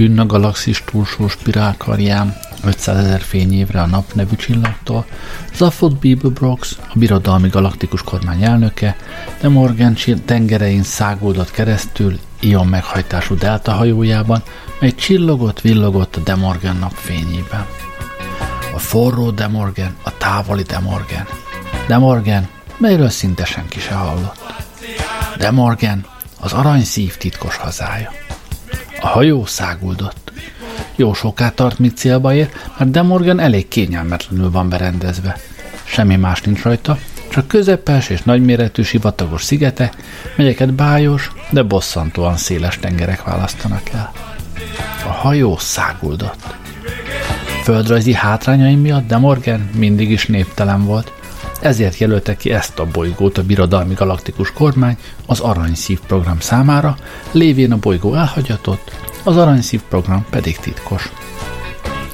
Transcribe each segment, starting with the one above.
Künn a galaxis túlsó spirálkarján, 500 ezer fényévre a nap nevű csillagtól, Zaphod Beeblebrox, a birodalmi galaktikus kormány elnöke, de Morgan tengerein száguldott keresztül ion meghajtású delta hajójában, mely csillogott, villogott a Demorgan napfényében. A forró Demorgan, a távoli Demorgan. Demorgan, melyről szinte senki se hallott. Demorgan, az aranyszív titkos hazája. A hajó száguldott. Jó soká tart, míg célba ér, mert Demorgan elég kényelmetlenül van berendezve. Semmi más nincs rajta, csak közepes és nagyméretű sivatagos szigete, melyeket bájos, de bosszantóan széles tengerek választanak el. A hajó száguldott. Földrajzi hátrányai miatt Demorgan mindig is néptelen volt, ezért jelölte ki ezt a bolygót a birodalmi galaktikus kormány az Aranyszív program számára, lévén a bolygó elhagyatott, az Aranyszív program pedig titkos.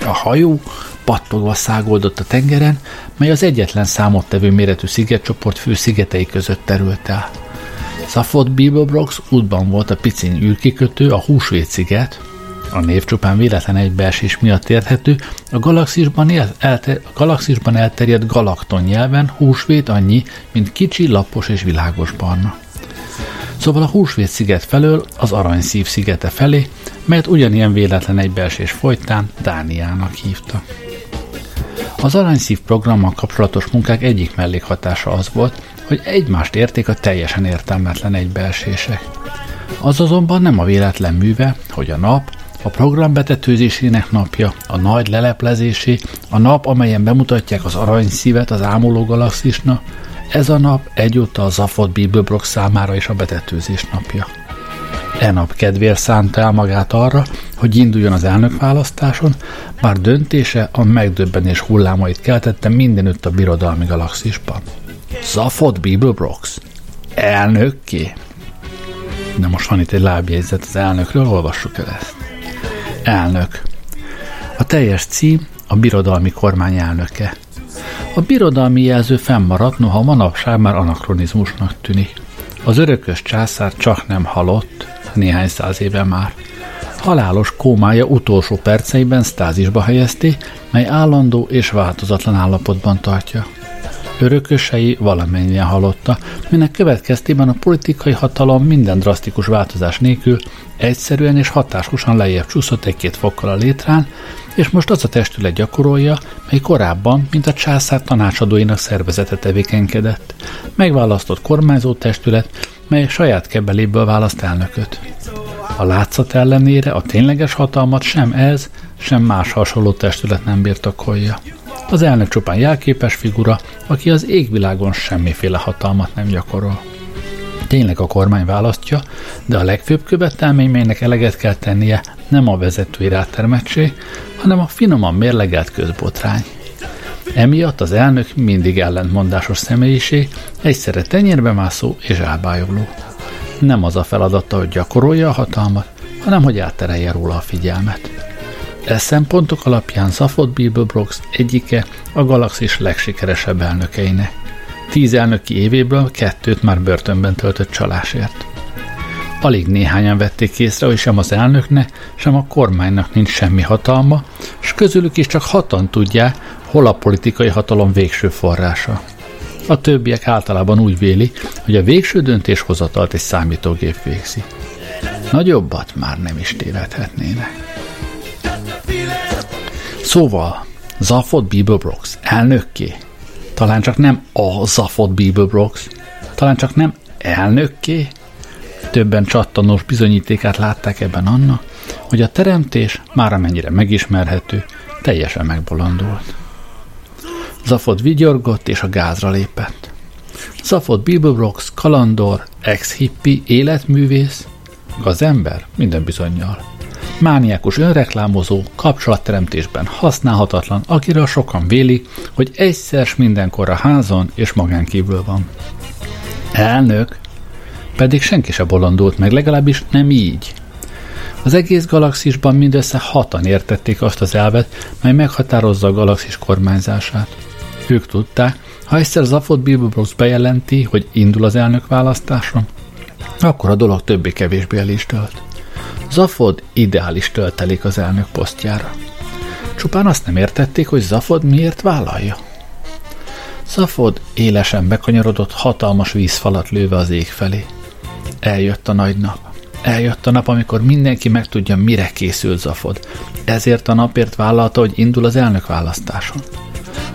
A hajó pattogva szágoldott a tengeren, mely az egyetlen számottevő méretű szigetcsoport fő szigetei között terült el. Safot Beeblebrox útban volt a piciny űrkikötő, a Húsvét sziget, a név csupán véletlen egybeesés miatt érthető, a galaxisban, el, elter, a galaxisban elterjedt galakton nyelven húsvét annyi, mint kicsi, lapos és világos barna. Szóval a húsvét sziget felől az aranyszív szigete felé, melyet ugyanilyen véletlen egybeesés folytán Dániának hívta. Az aranyszív programmal kapcsolatos munkák egyik mellékhatása az volt, hogy egymást érték a teljesen értelmetlen egybeesések. Az azonban nem a véletlen műve, hogy a nap, a program betetőzésének napja, a nagy leleplezésé, a nap, amelyen bemutatják az aranyszívet az ámuló galaxisna, ez a nap egyúttal a Zafot Bibelbrock számára is a betetőzés napja. E nap kedvéért szánta el magát arra, hogy induljon az elnökválasztáson, bár döntése a megdöbbenés hullámait keltette mindenütt a birodalmi galaxisban. Zafot Bibelbrox. Elnökké? De most van itt egy lábjegyzet az elnökről, olvassuk el ezt. Elnök. A teljes cím a birodalmi kormány elnöke. A birodalmi jelző fennmaradt, noha manapság már anakronizmusnak tűnik. Az örökös császár csak nem halott, néhány száz éve már. Halálos kómája utolsó perceiben stázisba helyezték, mely állandó és változatlan állapotban tartja. Örökösei valamennyien halotta, minek következtében a politikai hatalom minden drasztikus változás nélkül egyszerűen és hatásosan lejjebb csúszott egy-két fokkal a létrán, és most az a testület gyakorolja, mely korábban, mint a császár tanácsadóinak szervezete tevékenykedett. Megválasztott kormányzó testület, mely saját kebeléből választ elnököt. A látszat ellenére a tényleges hatalmat sem ez, sem más hasonló testület nem birtokolja. Az elnök csupán jelképes figura, aki az égvilágon semmiféle hatalmat nem gyakorol. Tényleg a kormány választja, de a legfőbb követelmény, melynek eleget kell tennie, nem a vezetői rátermettség, hanem a finoman mérlegelt közbotrány. Emiatt az elnök mindig ellentmondásos személyiség, egyszerre tenyérbe mászó és elbájoló. Nem az a feladata, hogy gyakorolja a hatalmat, hanem hogy átterelje róla a figyelmet. E szempontok alapján Zafot Beeblebrox egyike a galaxis legsikeresebb elnökeinek. Tíz elnöki évéből kettőt már börtönben töltött csalásért. Alig néhányan vették észre, hogy sem az elnöknek, sem a kormánynak nincs semmi hatalma, és közülük is csak hatan tudják, hol a politikai hatalom végső forrása. A többiek általában úgy véli, hogy a végső döntéshozatalt egy számítógép végzi. Nagyobbat már nem is tévedhetnének. Szóval, Zafot Beeblebrox elnökké? Talán csak nem a Zafot Beeblebrox? Talán csak nem elnökké? Többen csattanós bizonyítékát látták ebben annak, hogy a teremtés, már amennyire megismerhető, teljesen megbolondult. Zafot vigyorgott és a gázra lépett. Zafot Beeblebrox, kalandor, ex-hippi, életművész, gazember, minden bizonyal mániákus önreklámozó, kapcsolatteremtésben használhatatlan, akiről sokan vélik, hogy egyszer mindenkor a házon és magán van. Elnök, pedig senki se bolondult meg, legalábbis nem így. Az egész galaxisban mindössze hatan értették azt az elvet, mely meghatározza a galaxis kormányzását. Ők tudták, ha egyszer Zafot Bilbobrox bejelenti, hogy indul az elnök választáson, akkor a dolog többé-kevésbé el is tölt. Zafod ideális töltelék az elnök posztjára. Csupán azt nem értették, hogy Zafod miért vállalja. Zafod élesen bekanyarodott hatalmas vízfalat lőve az ég felé. Eljött a nagy nap. Eljött a nap, amikor mindenki megtudja, mire készül Zafod. Ezért a napért vállalta, hogy indul az elnök választáson.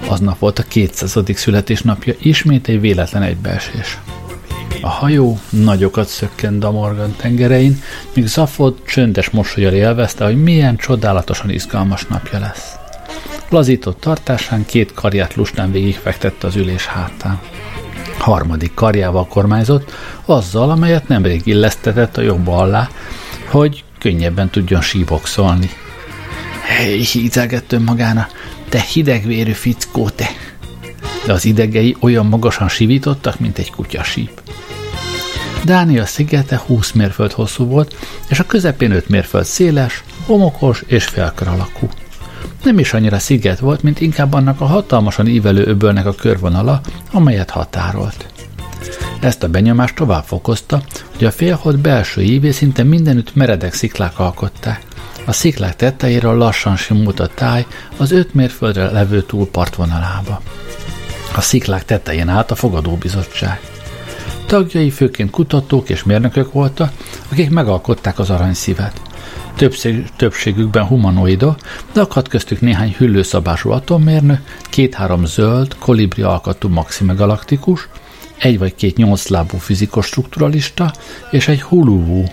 Aznap volt a 200. születésnapja, ismét egy véletlen egybeesés. A hajó nagyokat szökkent a Morgan tengerein, míg Zafod csöndes mosolyal élvezte, hogy milyen csodálatosan izgalmas napja lesz. Lazított tartásán két karját lustán végigfektette az ülés hátán. Harmadik karjával kormányzott, azzal, amelyet nemrég illesztetett a jobb alá, hogy könnyebben tudjon síbokszolni. Hely, hízelgett magának, te hidegvérű fickó, te! De az idegei olyan magasan sivítottak, mint egy kutyasíp. Dánia szigete 20 mérföld hosszú volt, és a közepén 5 mérföld széles, homokos és félkör alakú. Nem is annyira sziget volt, mint inkább annak a hatalmasan ívelő öbölnek a körvonala, amelyet határolt. Ezt a benyomást tovább fokozta, hogy a félhold belső ívé szinte mindenütt meredek sziklák alkották. A sziklák tetejéről lassan simult a táj az öt mérföldre levő túl partvonalába. A sziklák tetején állt a fogadóbizottság. Tagjai főként kutatók és mérnökök voltak, akik megalkották az aranyszívet. Többség, többségükben humanoida, de akadt köztük néhány hüllőszabású atommérnök, két-három zöld, kolibri alkatú maximegalaktikus, egy vagy két nyolclábú fizikus strukturalista és egy huluvu.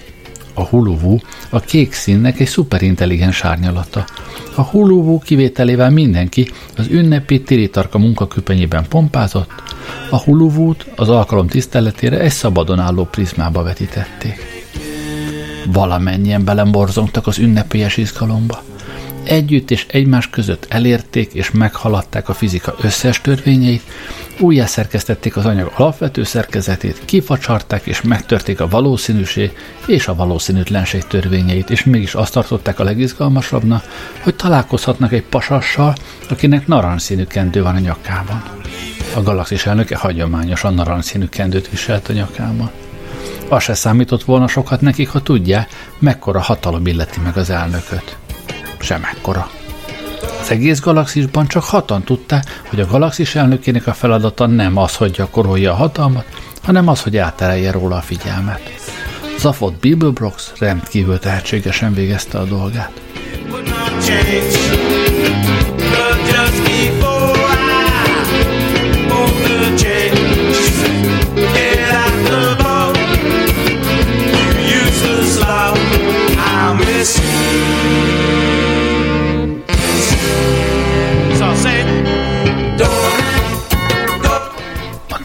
A huluvu a kék színnek egy szuperintelligens árnyalata. A huluvu kivételével mindenki az ünnepi tiritarka munkaköpenyében pompázott, a huluvút az alkalom tiszteletére egy szabadon álló prizmába vetítették. Valamennyien belemborzongtak az ünnepélyes izgalomba. Együtt és egymás között elérték és meghaladták a fizika összes törvényeit, újjászerkesztették az anyag alapvető szerkezetét, kifacsarták és megtörték a valószínűség és a valószínűtlenség törvényeit, és mégis azt tartották a legizgalmasabbnak, hogy találkozhatnak egy pasassal, akinek narancsszínű kendő van a nyakában. A galaxis elnöke hagyományosan narancsszínű kendőt viselt a nyakában. Az se számított volna sokat nekik, ha tudja, mekkora hatalom illeti meg az elnököt. Semmekkora. Az egész galaxisban csak hatan tudták, hogy a galaxis elnökének a feladata nem az, hogy gyakorolja a hatalmat, hanem az, hogy elterelje róla a figyelmet. Zafot Bibelbrox rendkívül tehetségesen végezte a dolgát.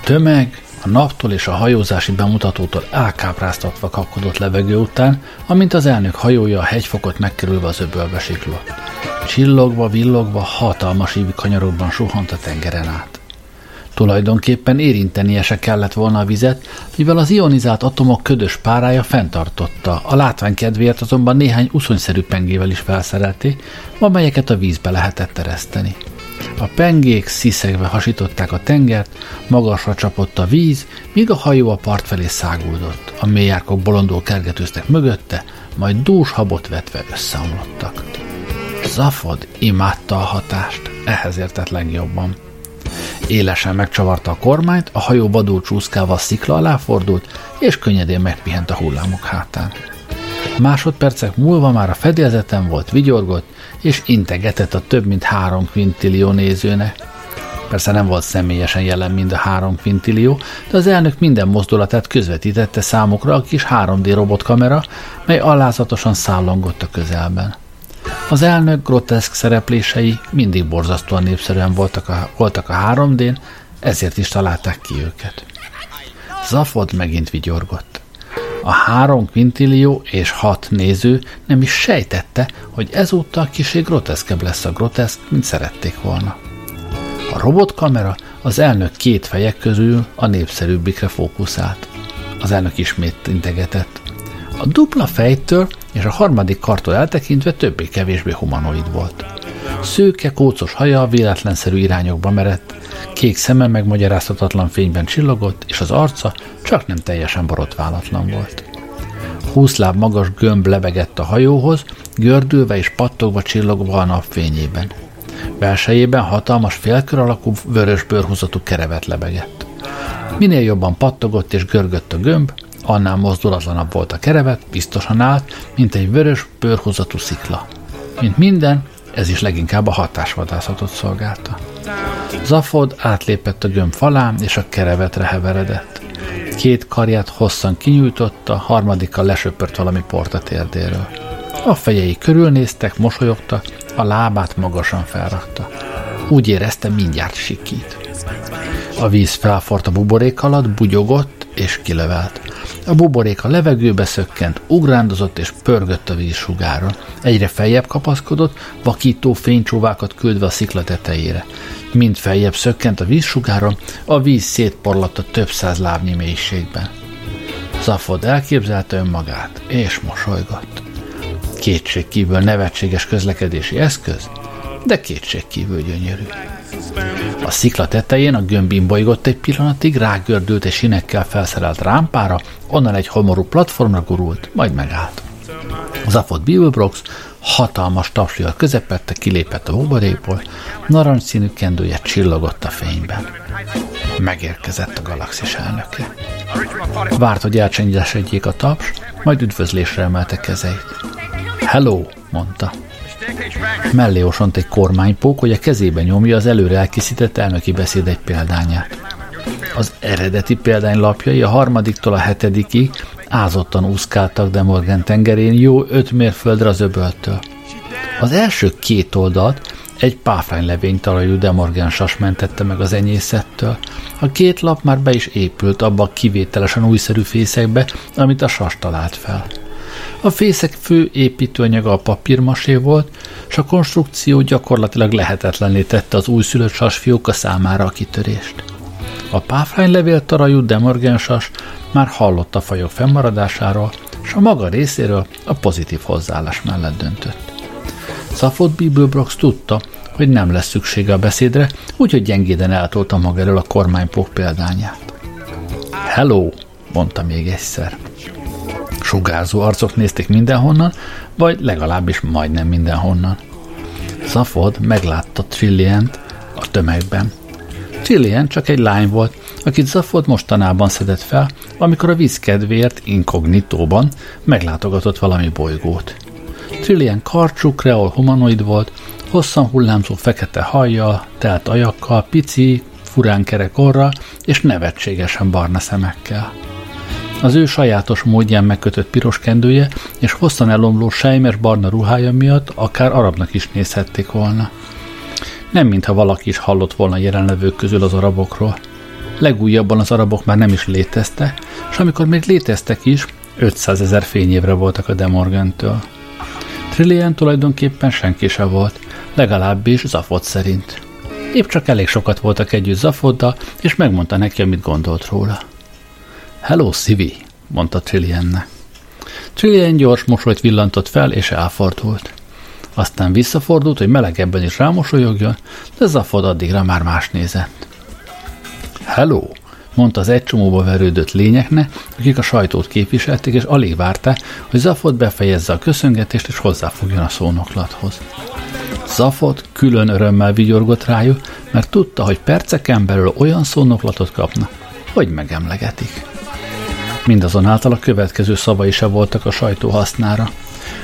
Tömeg a naptól és a hajózási bemutatótól elkápráztatva kapkodott levegő után, amint az elnök hajója a hegyfokot megkerülve az öbölbe siklott. Csillogva, villogva, hatalmas ívi kanyarokban suhant a tengeren át. Tulajdonképpen érintenie se kellett volna a vizet, mivel az ionizált atomok ködös párája fenntartotta, a látvány kedvéért azonban néhány uszonyszerű pengével is felszerelték, amelyeket a vízbe lehetett tereszteni. A pengék sziszegve hasították a tengert, magasra csapott a víz, míg a hajó a part felé száguldott. A mélyárkok bolondul kergetőztek mögötte, majd dús habot vetve összeomlottak. Zafod imádta a hatást, ehhez értett legjobban. Élesen megcsavarta a kormányt, a hajó vadul csúszkával szikla alá fordult, és könnyedén megpihent a hullámok hátán. Másodpercek múlva már a fedélzeten volt, vigyorgott, és integetett a több mint három kvintillió nézőnek. Persze nem volt személyesen jelen mind a három kvintillió, de az elnök minden mozdulatát közvetítette számukra a kis 3D robotkamera, mely alázatosan szállongott a közelben. Az elnök groteszk szereplései mindig borzasztóan népszerűen voltak a, voltak a 3D-n, ezért is találták ki őket. Zafod megint vigyorgott. A három kvintillió és hat néző nem is sejtette, hogy ezúttal kisé groteszkebb lesz a groteszk, mint szerették volna. A robotkamera az elnök két fejek közül a népszerűbbikre fókuszált. Az elnök ismét integetett. A dupla fejtől és a harmadik kartól eltekintve többé-kevésbé humanoid volt. Szőke, kócos haja véletlenszerű irányokba merett, kék szeme megmagyarázhatatlan fényben csillogott, és az arca csak nem teljesen borotválatlan volt. Húsz láb magas gömb lebegett a hajóhoz, gördülve és pattogva csillogva a napfényében. Belsejében hatalmas félkör alakú vörös bőrhúzatú kerevet lebegett. Minél jobban pattogott és görgött a gömb, annál mozdulatlanabb volt a kerevet, biztosan állt, mint egy vörös bőrhúzatú szikla. Mint minden, ez is leginkább a hatásvadászatot szolgálta. Zafod átlépett a gömb falán, és a kerevetre heveredett. Két karját hosszan kinyújtotta, harmadikkal lesöpört valami port a térdéről. A fejei körülnéztek, mosolyogtak, a lábát magasan felrakta. Úgy érezte, mindjárt sikít. A víz felfort a buborék alatt, bugyogott és kilövelt. A buborék a levegőbe szökkent, ugrándozott és pörgött a víz sugáron. Egyre feljebb kapaszkodott, vakító fénycsóvákat küldve a szikla tetejére. Mind feljebb szökkent a vízsugáron, a víz szétporlatt a több száz lábnyi mélységben. Zafod elképzelte önmagát, és mosolygott. Kétségkívül nevetséges közlekedési eszköz, de kétségkívül gyönyörű. A szikla tetején a gömbin bolygott egy pillanatig, rágördült egy sinekkel felszerelt rámpára, onnan egy homorú platformra gurult, majd megállt. Zafot Bibelbrox hatalmas tapslival közepette, kilépett a buborékból, narancsszínű kendője csillogott a fényben. Megérkezett a galaxis elnöke. Várt, hogy elcsendesedjék a taps, majd üdvözlésre emelte kezeit. Hello, mondta. Mellé osont egy kormánypók, hogy a kezébe nyomja az előre elkészített elnöki beszéd egy példányát. Az eredeti példány lapjai a harmadiktól a hetedikig ázottan úszkáltak de Morgan tengerén jó öt mérföldre az öböltől. Az első két oldalt egy páfránylevény talajú Demorgan sas mentette meg az enyészettől. A két lap már be is épült abba a kivételesen újszerű fészekbe, amit a sas talált fel. A fészek fő építőanyaga a papírmasé volt, és a konstrukció gyakorlatilag lehetetlenné tette az újszülött sasfióka számára a kitörést. A páfránylevél tarajú demorgensas már hallott a fajok fennmaradásáról, és a maga részéről a pozitív hozzáállás mellett döntött. Szafot Bibelbrox tudta, hogy nem lesz szüksége a beszédre, úgyhogy gyengéden eltolta maga elől a kormánypók példányát. Hello, mondta még egyszer. Sugárzó arcok nézték mindenhonnan, vagy legalábbis majdnem mindenhonnan. Szafod meglátta Trillient a tömegben. Trillian csak egy lány volt, akit Zafod mostanában szedett fel, amikor a víz kedvéért inkognitóban meglátogatott valami bolygót. Trillian karcsú, kreol humanoid volt, hosszan hullámzó fekete hajjal, telt ajakkal, pici, furán kerek orra és nevetségesen barna szemekkel. Az ő sajátos módján megkötött piros kendője és hosszan elomló sejmes barna ruhája miatt akár arabnak is nézhették volna. Nem mintha valaki is hallott volna jelenlevők közül az arabokról. Legújabban az arabok már nem is léteztek, és amikor még léteztek is, 500 ezer fényévre voltak a Demorgantől. Trillian tulajdonképpen senki se volt, legalábbis Zafot szerint. Épp csak elég sokat voltak együtt Zafoddal, és megmondta neki, amit gondolt róla. Hello, Szivi, mondta Trilliannek. Trillian gyors mosolyt villantott fel, és elfordult. Aztán visszafordult, hogy melegebben is rámosolyogjon, de Zafod addigra már más nézett. Hello, mondta az egy csomóba verődött lényeknek, akik a sajtót képviselték, és alig várta, hogy Zafot befejezze a köszöngetést, és hozzáfogjon a szónoklathoz. Zafot külön örömmel vigyorgott rájuk, mert tudta, hogy perceken belül olyan szónoklatot kapna, hogy megemlegetik. Mindazonáltal a következő szavai se voltak a sajtó hasznára.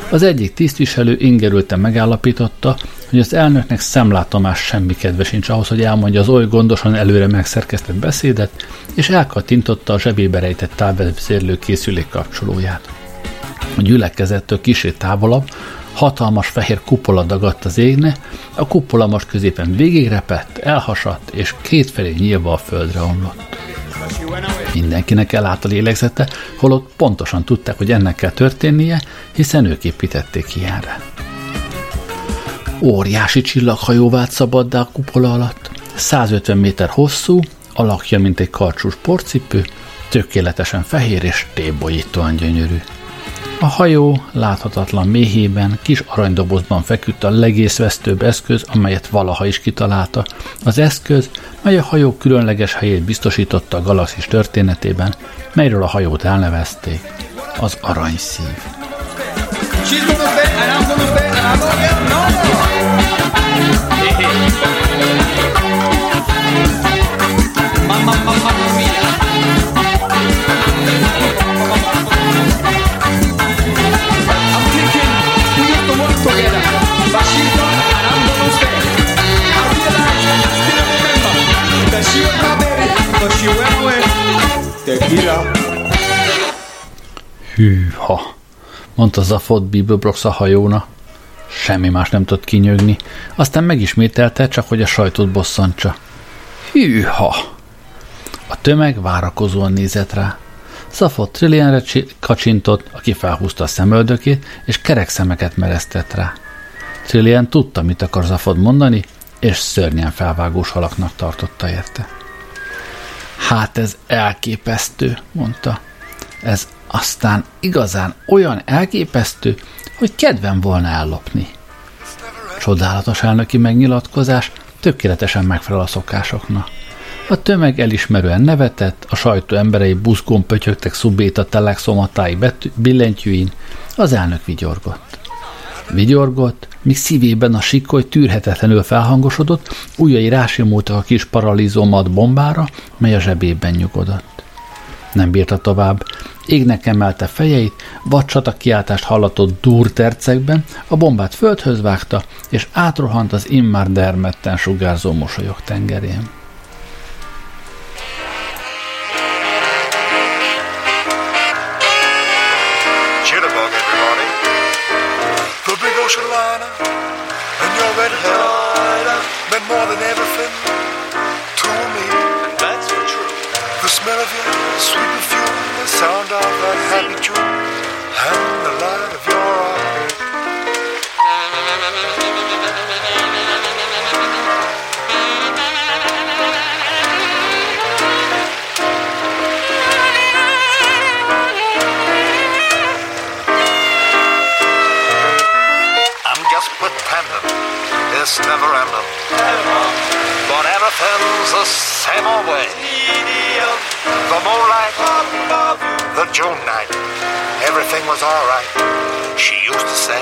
Az egyik tisztviselő ingerülten megállapította, hogy az elnöknek szemlátomás semmi kedve sincs ahhoz, hogy elmondja az oly gondosan előre megszerkesztett beszédet, és elkattintotta a zsebébe rejtett távvezérlő készülék kapcsolóját. A gyülekezettől kicsit távolabb hatalmas fehér kupola dagadt az égne, a kupola most középen végigrepett, elhasadt, és kétfelé nyílva a földre omlott. Mindenkinek elállt a lélegzete, holott pontosan tudták, hogy ennek kell történnie, hiszen ők építették ilyenre. Óriási csillaghajó vált szabaddá a kupola alatt, 150 méter hosszú, alakja, mint egy karcsús porcipő, tökéletesen fehér és tébolyítóan gyönyörű. A hajó láthatatlan méhében, kis aranydobozban feküdt a legészvesztőbb eszköz, amelyet valaha is kitalálta. Az eszköz, mely a hajó különleges helyét biztosította a galaxis történetében, melyről a hajót elnevezték. az aranyszív. She's gonna stay and I'm gonna stay and I'm gonna get no. I'm Tequila. Hűha, mondta Zafot Bibelbrox a hajóna. Semmi más nem tudott kinyögni, aztán megismételte, csak hogy a sajtot bosszantsa. Hűha! A tömeg várakozóan nézett rá. Zafot Trillianre kacsintott, aki felhúzta a szemöldökét, és kerek szemeket meresztett rá. Trillian tudta, mit akar Zafod mondani, és szörnyen felvágós halaknak tartotta érte. Hát ez elképesztő, mondta. Ez aztán igazán olyan elképesztő, hogy kedvem volna ellopni. Csodálatos elnöki megnyilatkozás tökéletesen megfelel a szokásoknak. A tömeg elismerően nevetett, a sajtó emberei buzgón pötyögtek szubéta telexomatái billentyűin, az elnök vigyorgott. Vigyorgott, míg szívében a sikoly tűrhetetlenül felhangosodott, ujjai rásimultak a kis paralizomat bombára, mely a zsebében nyugodott. Nem bírta tovább, égnek emelte fejeit, vacsata kiáltást hallatott durtercekben, a bombát földhöz vágta, és átrohant az immár dermedten sugárzó mosolyok tengerén. The same old way. The moonlight, the June night, everything was alright. She used to say,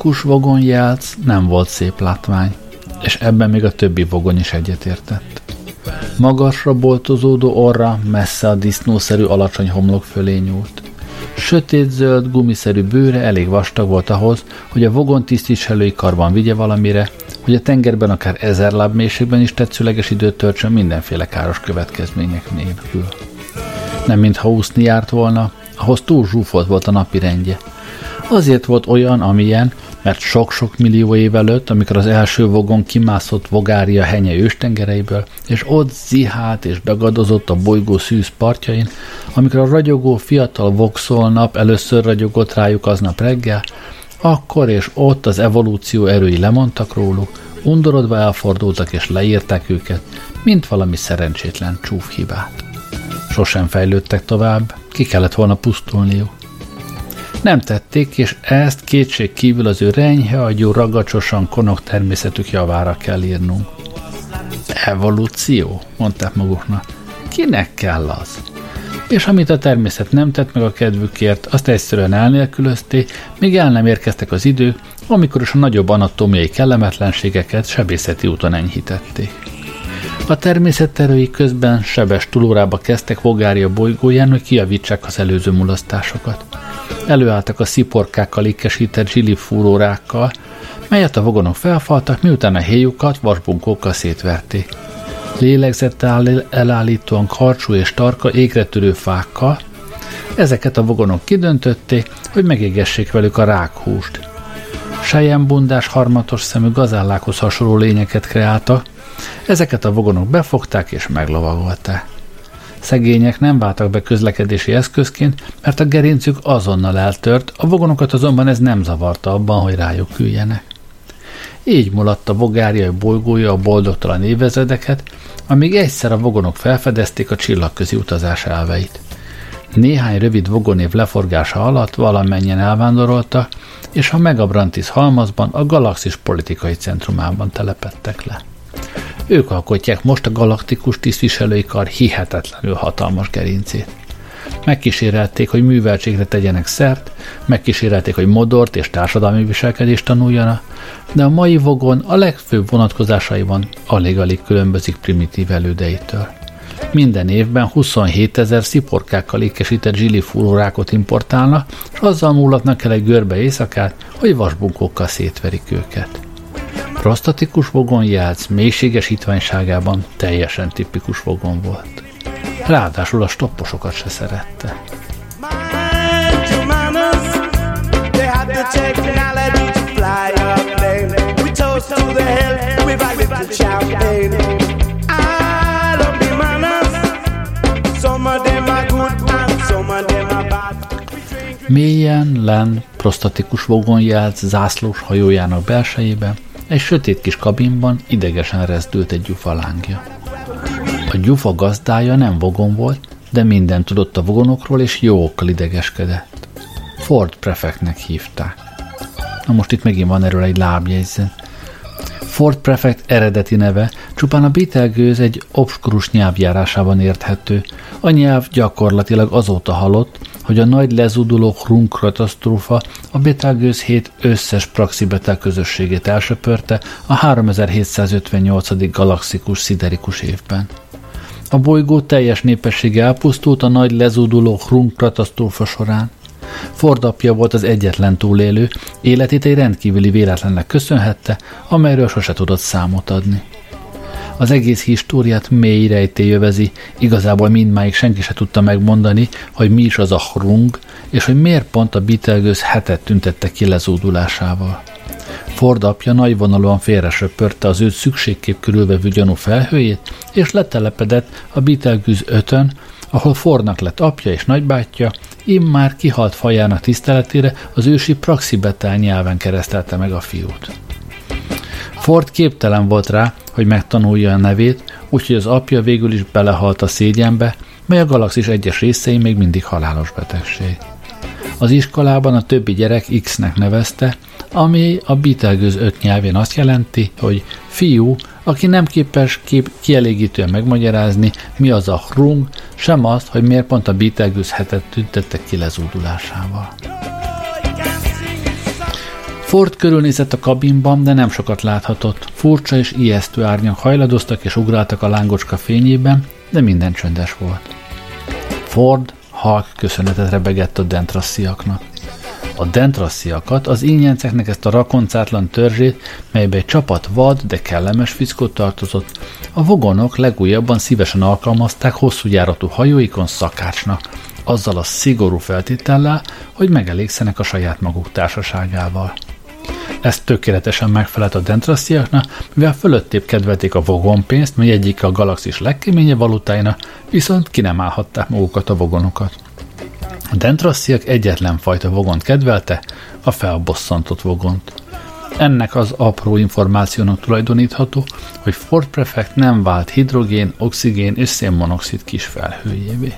Prostatikus vogonjelc nem volt szép látvány, és ebben még a többi vogon is egyetértett. Magasra boltozódó orra messze a disznószerű alacsony homlok fölé nyúlt. Sötétzöld, gumiszerű bőre elég vastag volt ahhoz, hogy a vogon tisztviselői karban vigye valamire, hogy a tengerben akár ezer láb mélységben is tetszőleges időt töltsön mindenféle káros következmények nélkül. Nem mintha úszni járt volna, ahhoz túl zsúfolt volt a napi rendje. Azért volt olyan, amilyen, mert sok-sok millió év előtt, amikor az első vogon kimászott Vogária henye őstengereiből, és ott zihált és begadozott a bolygó szűz partjain, amikor a ragyogó fiatal voxol nap először ragyogott rájuk aznap reggel, akkor és ott az evolúció erői lemondtak róluk, undorodva elfordultak és leírták őket, mint valami szerencsétlen csúfhibát. Sosem fejlődtek tovább, ki kellett volna pusztulniuk. Nem tették, és ezt kétség kívül az ő renyhe agyú ragacsosan konok természetük javára kell írnunk. Evolúció, mondták maguknak. Kinek kell az? És amit a természet nem tett meg a kedvükért, azt egyszerűen elnélkülözték, míg el nem érkeztek az idők, amikor is a nagyobb anatómiai kellemetlenségeket sebészeti úton enyhítették. A természet erői közben sebes túlórába kezdtek Vogária bolygóján, hogy kiavítsák az előző mulasztásokat. Előálltak a sziporkákkal ékesített zsili fúrórákkal, melyet a vagonok felfaltak, miután a héjukat vasbunkókkal szétverték. Lélegzettel elállítóan karcsú és tarka égre törő fákkal, ezeket a vagonok kidöntötték, hogy megégessék velük a rákhúst. Sejembundás, harmatos szemű gazállákhoz hasonló lényeket kreáltak, ezeket a vagonok befogták és meglovagolták. Szegények nem váltak be közlekedési eszközként, mert a gerincük azonnal eltört, a vagonokat azonban ez nem zavarta abban, hogy rájuk üljenek. Így mulatt a bogáriai bolygója a boldogtalan évezredeket, amíg egyszer a vagonok felfedezték a csillagközi utazás elveit. Néhány rövid vagonév leforgása alatt valamennyien elvándoroltak, és a Megabrantis halmazban a galaxis politikai centrumában telepettek le. Ők alkotják most a galaktikus tisztviselői kar hihetetlenül hatalmas gerincét. Megkísérelték, hogy műveltségre tegyenek szert, megkísérelték, hogy modort és társadalmi viselkedést tanuljanak, de a mai vogon a legfőbb vonatkozásaiban alig-alig különbözik primitív elődeitől. Minden évben 27 ezer sziporkákkal ékesített zsili fúrórákot importálnak, és azzal múlatnak el egy görbe éjszakát, hogy vasbunkókkal szétverik őket. Prostatikus vogonjác mélységes hitványságában teljesen tipikus vogon volt. Ráadásul a stopposokat se szerette. Mélyen len prostatikus vogonjác zászlós hajójának belsejében egy sötét kis kabinban idegesen rezdült egy gyufa lángja. A gyufa gazdája nem vogon volt, de minden tudott a vogonokról, és jókkal idegeskedett. Ford prefektnek hívták. Na most itt megint van erről egy lábjegyzet. Ford Prefect eredeti neve csupán a Betelgőz egy obskurus nyelvjárásában érthető. A nyelv gyakorlatilag azóta halott, hogy a nagy lezuduló Hrum katasztrófa a Betelgőz 7 összes praxibetel közösségét elsöpörte a 3758. galaxikus sziderikus évben. A bolygó teljes népessége elpusztult a nagy lezúduló Hrum katasztrófa során. Ford apja volt az egyetlen túlélő, életét egy rendkívüli véletlennek köszönhette, amelyről sose tudott számot adni. Az egész históriát mély rejtély jövezi, igazából mindmáig senki se tudta megmondani, hogy mi is az a hrung, és hogy miért pont a Betelgeuse hetet tüntette ki lezúdulásával. Ford apja nagyvonalúan félresöpörte az őt szükségképp körülvevő gyanú felhőjét, és letelepedett a Betelgeuse 5 ahol Fordnak lett apja és nagybátyja, immár kihalt fajának tiszteletére az ősi praxibetel nyelven keresztelte meg a fiút. Ford képtelen volt rá, hogy megtanulja a nevét, úgyhogy az apja végül is belehalt a szégyenbe, mely a galaxis egyes részei még mindig halálos betegség. Az iskolában a többi gyerek X-nek nevezte, ami a Betelgeuse 5 nyelvén azt jelenti, hogy fiú, aki nem képes kép kielégítően megmagyarázni, mi az a hrung, sem azt, hogy miért pont a Betelgeuse hetet tüntettek ki lezúdulásával. Ford körülnézett a kabinban, de nem sokat láthatott. Furcsa és ijesztő árnyak hajladoztak és ugráltak a lángocska fényében, de minden csöndes volt. Ford halk köszönetet rebegett a dentrassziaknak. A dentrassziakat, az ínyenceknek ezt a rakoncátlan törzsét, melybe egy csapat vad, de kellemes fickót tartozott, a vogonok legújabban szívesen alkalmazták hosszú járatú hajóikon szakácsnak, azzal a szigorú feltétellel, hogy megelégszenek a saját maguk társaságával. Ez tökéletesen megfelelt a dentrasziaknak, mivel fölöttébb kedvelték a vogonpénzt, mely egyik a galaxis legkeményebb valutáinak, viszont ki nem állhatták magukat a vogonokat. A dentrassziak egyetlen fajta vogont kedvelte, a felbosszantott vogont. Ennek az apró információnak tulajdonítható, hogy Ford Prefect nem vált hidrogén, oxigén és szénmonoxid kis felhőjévé.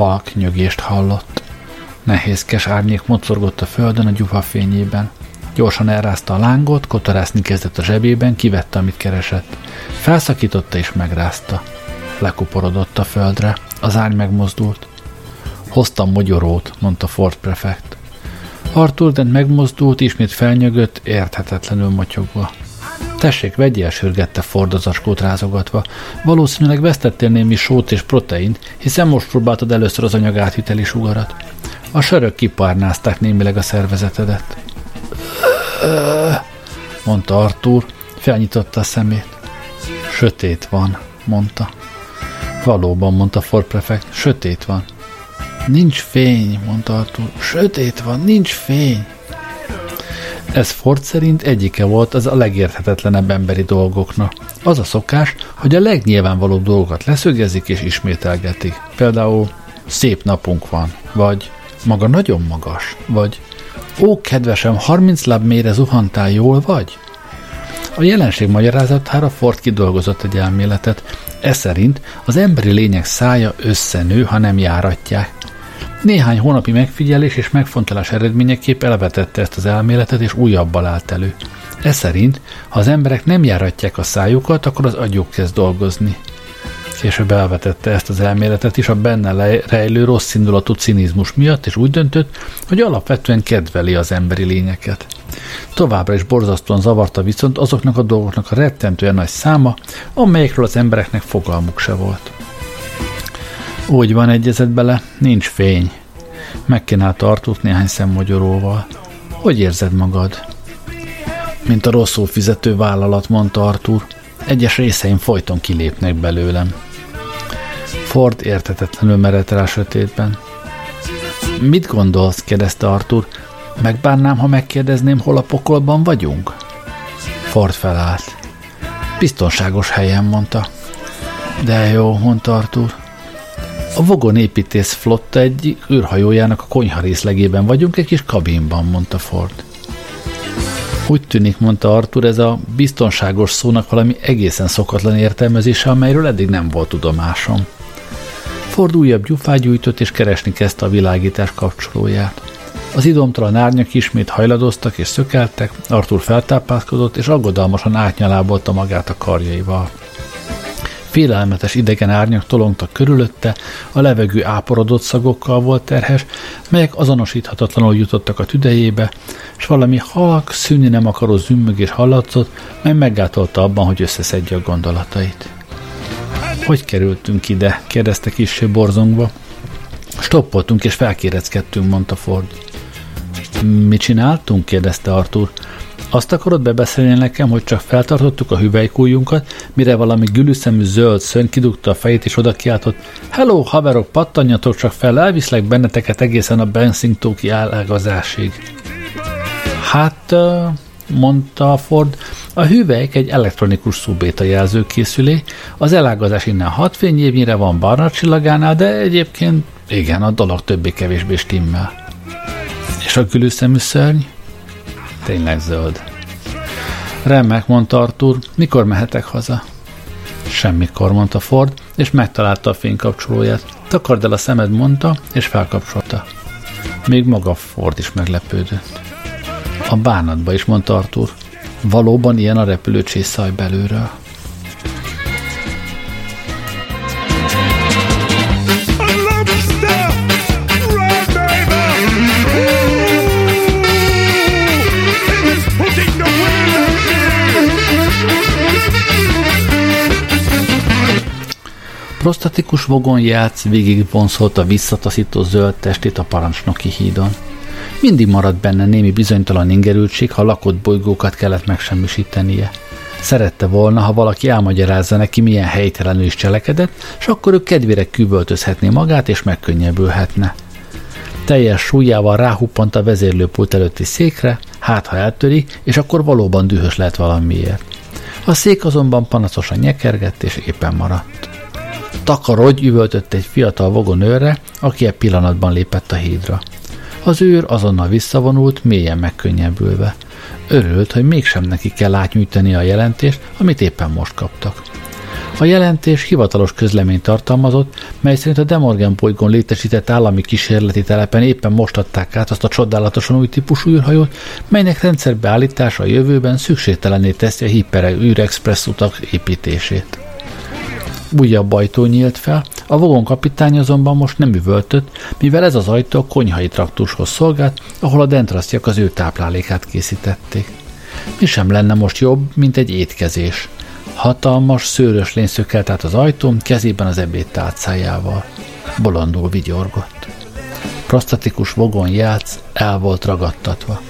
Halk nyögést hallott. Nehézkes árnyék mocorgott a földön a gyufa fényében. Gyorsan elrázta a lángot, kotorászni kezdett a zsebében, kivette, amit keresett. Felszakította és megrázta. Lekuporodott a földre. Az árny megmozdult. Hoztam mogyorót, mondta Ford prefekt. Arthur Dent megmozdult, ismét felnyögött, érthetetlenül motyogva. Tessék, vegyél, sürgette Ford az acskót rázogatva. Valószínűleg vesztettél némi sót és proteint, hiszen most próbáltad először az anyag átviteli sugarat. A sörök kipárnázták némileg a szervezetedet. mondta Arthur, felnyitotta a szemét. Sötét van, mondta. Valóban, mondta Ford prefekt, sötét van. Nincs fény, mondta Arthur. Sötét van, nincs fény. Ez Ford szerint egyike volt az a legérthetetlenebb emberi dolgoknak. Az a szokás, hogy a legnyilvánvalóbb dolgokat leszögezik és ismételgetik. Például szép napunk van, vagy maga nagyon magas, vagy ó, kedvesem, 30 láb mélyre zuhantál, jól vagy? A jelenség magyarázatára Ford kidolgozott egy elméletet. Ez szerint az emberi lények szája összenő, ha nem járatják. Néhány hónapi megfigyelés és megfontolás eredményeképp elvetette ezt az elméletet, és újabbal állt elő. Ez szerint, ha az emberek nem járatják a szájukat, akkor az agyuk kezd dolgozni. Később elvetette ezt az elméletet is a benne rejlő rossz indulatú cinizmus miatt, és úgy döntött, hogy alapvetően kedveli az emberi lényeket. Továbbra is borzasztóan zavarta viszont azoknak a dolgoknak a rettentően nagy száma, amelyekről az embereknek fogalmuk se volt. Úgy van, egyezett bele, nincs fény. Megkínálta Artút néhány szemmagyaróval. Hogy érzed magad? Mint a rosszul fizető vállalat, mondta Artur. Egyes részeim folyton kilépnek belőlem. Ford értetetlenül merett rá sötétben. Mit gondolsz? kérdezte Artur. Megbánnám, ha megkérdezném, hol a pokolban vagyunk? Ford felállt. Biztonságos helyen, mondta. De jó, mondta Artur. A Vogon építész flotta egy űrhajójának a konyha részlegében vagyunk, egy kis kabinban, mondta Ford. Úgy tűnik, mondta Arthur, ez a biztonságos szónak valami egészen szokatlan értelmezése, amelyről eddig nem volt tudomásom. Ford újabb gyufát gyújtott, és keresni kezdte a világítás kapcsolóját. Az idomtalan árnyak ismét hajladoztak és szökeltek, Arthur feltápászkodott, és aggodalmasan átnyalábolta magát a karjaival. Félelmetes idegen árnyak tolongtak körülötte, a levegő áporodott szagokkal volt terhes, melyek azonosíthatatlanul jutottak a tüdejébe, és valami halk, szűnni nem akaró zümmögés hallatszott, mely meggátolta abban, hogy összeszedje a gondolatait. Hogy kerültünk ide? kérdezte kissé borzongva. Stoppoltunk és felkéreckedtünk, mondta Ford. Mit csináltunk? kérdezte Arthur. Azt akarod bebeszélni nekem, hogy csak feltartottuk a hüvelykújunkat, mire valami gülüszemű zöld szön kidugta a fejét és oda kiáltott, Hello, haverok, pattanjatok csak fel, elviszlek benneteket egészen a Bensingtóki álágazásig. Hát, mondta Ford, a hüvelyk egy elektronikus szubéta jelzőkészülé, az elágazás innen hat fényévnyire van barna csillagánál, de egyébként igen, a dolog többé-kevésbé stimmel. És a gülüszemű szörny? Tényleg zöld. Remek, mondta Artur, mikor mehetek haza? Semmikor, mondta Ford, és megtalálta a fénykapcsolóját. Takard el a szemed, mondta, és felkapcsolta. Még maga Ford is meglepődött. A bánatba is, mondta Artur. Valóban ilyen a repülőcsészaj belőről. Prostatikus vogon játsz végig vonzolt a visszataszító zöld testét a parancsnoki hídon. Mindig maradt benne némi bizonytalan ingerültség, ha lakott bolygókat kellett megsemmisítenie. Szerette volna, ha valaki elmagyarázza neki, milyen helytelenül is cselekedett, és akkor ő kedvére küvöltözhetné magát, és megkönnyebbülhetne. Teljes súlyával ráhuppant a vezérlőpult előtti székre, hát ha eltöri, és akkor valóban dühös lett valamiért. A szék azonban panaszosan nyekergett, és éppen maradt. Takarodj üvöltött egy fiatal vogon őrre, aki egy pillanatban lépett a hídra. Az őr azonnal visszavonult, mélyen megkönnyebbülve. Örült, hogy mégsem neki kell átnyújtani a jelentést, amit éppen most kaptak. A jelentés hivatalos közleményt tartalmazott, mely szerint a Demorgan bolygón létesített állami kísérleti telepen éppen most adták át azt a csodálatosan új típusú űrhajót, melynek rendszerbeállítása a jövőben szükségtelené teszi a Hyper űrexpress utak építését. Újabb ajtó nyílt fel, a vogon kapitány azonban most nem üvöltött, mivel ez az ajtó a konyhai traktushoz szolgált, ahol a dentrasztiak az ő táplálékát készítették. Mi sem lenne most jobb, mint egy étkezés. Hatalmas, szőrös lény szökelt át az ajtón, kezében az ebéd tálcájával. Bolondul vigyorgott. Prostatikus vogon játsz, el volt ragadtatva.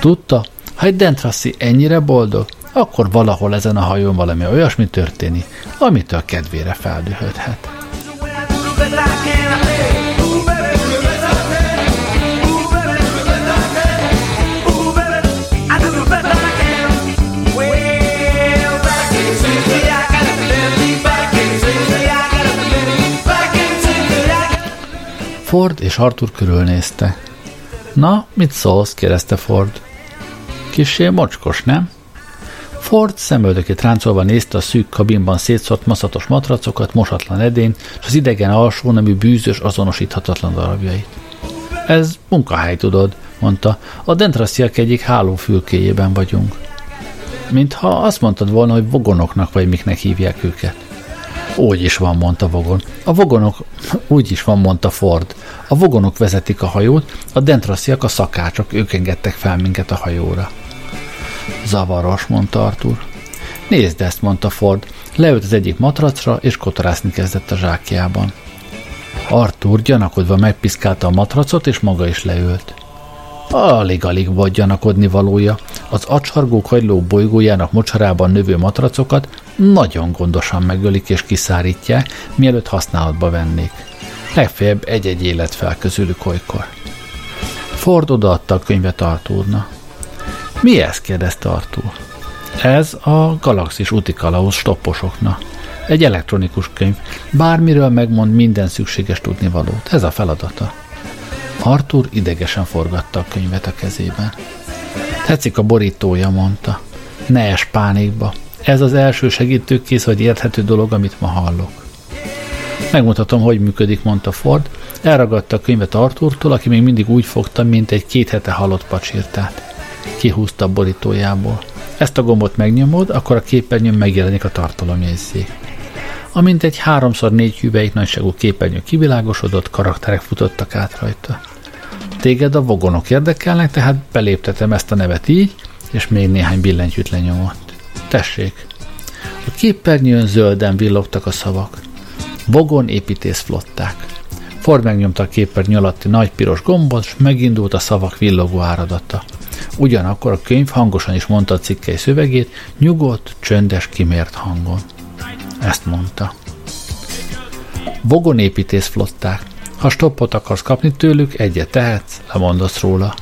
Tudta, ha egy dentraszi ennyire boldog, akkor valahol ezen a hajón valami olyasmi történik, amitől kedvére feldühödhet. Ford és Arthur körülnézte. Na, mit szólsz? kérdezte Ford. Kissé mocskos, nem? Ford szemöldökét ráncolva nézte a szűk kabinban szétszórt maszatos matracokat, mosatlan edén, és az idegen alsó nemű bűzös, azonosíthatatlan darabjait. Ez munkahely, tudod, mondta. A dentrasziak egyik hálófülkéjében vagyunk. Mintha azt mondtad volna, hogy vogonoknak vagy miknek hívják őket. Úgy is van, mondta Vogon. A vogonok, úgy is van, mondta Ford. A vogonok vezetik a hajót, a dentrasziak a szakácsok, ők engedtek fel minket a hajóra. Zavaros, mondta Arthur. Nézd ezt, mondta Ford. Leült az egyik matracra, és kotorászni kezdett a zsákjában. Arthur gyanakodva megpiszkálta a matracot, és maga is leült. Alig-alig volt gyanakodni valója. Az acsargók hagyló bolygójának mocsarában növő matracokat nagyon gondosan megölik és kiszárítják, mielőtt használatba vennék. Legfeljebb egy-egy élet fel közülük olykor. Ford odaadta a könyvet Arthurnak. Mi ez? kérdezte Arthur. Ez a Galaxis útikalauz stopposokna. Egy elektronikus könyv. Bármiről megmond minden szükséges tudnivalót. Ez a feladata. Arthur idegesen forgatta a könyvet a kezében. Tetszik a borítója, mondta. Ne es pánikba. Ez az első segítőkész vagy érthető dolog, amit ma hallok. Megmutatom, hogy működik, mondta Ford. Elragadta a könyvet Arthurtól, aki még mindig úgy fogta, mint egy két hete halott pacsirtát. Kihúzta a borítójából. Ezt a gombot megnyomod, akkor a képernyőn megjelenik a tartalomjegyzék. Amint egy háromszor négy hüvelyk nagyságú képernyő kivilágosodott, karakterek futottak át rajta. Téged a vogonok érdekelnek, tehát beléptetem ezt a nevet így, és még néhány billentyűt lenyomott. Tessék! A képernyőn zölden villogtak a szavak. Vogon építész flották. Ford megnyomta a képernyő alatti nagy piros gombot, és megindult a szavak villogó áradata. Ugyanakkor a könyv hangosan is mondta a cikkei szövegét, nyugodt, csöndes, kimért hangon. Ezt mondta. Vogonépítész flották. Ha stoppot akarsz kapni tőlük, egyet tehetsz, lemondasz róla.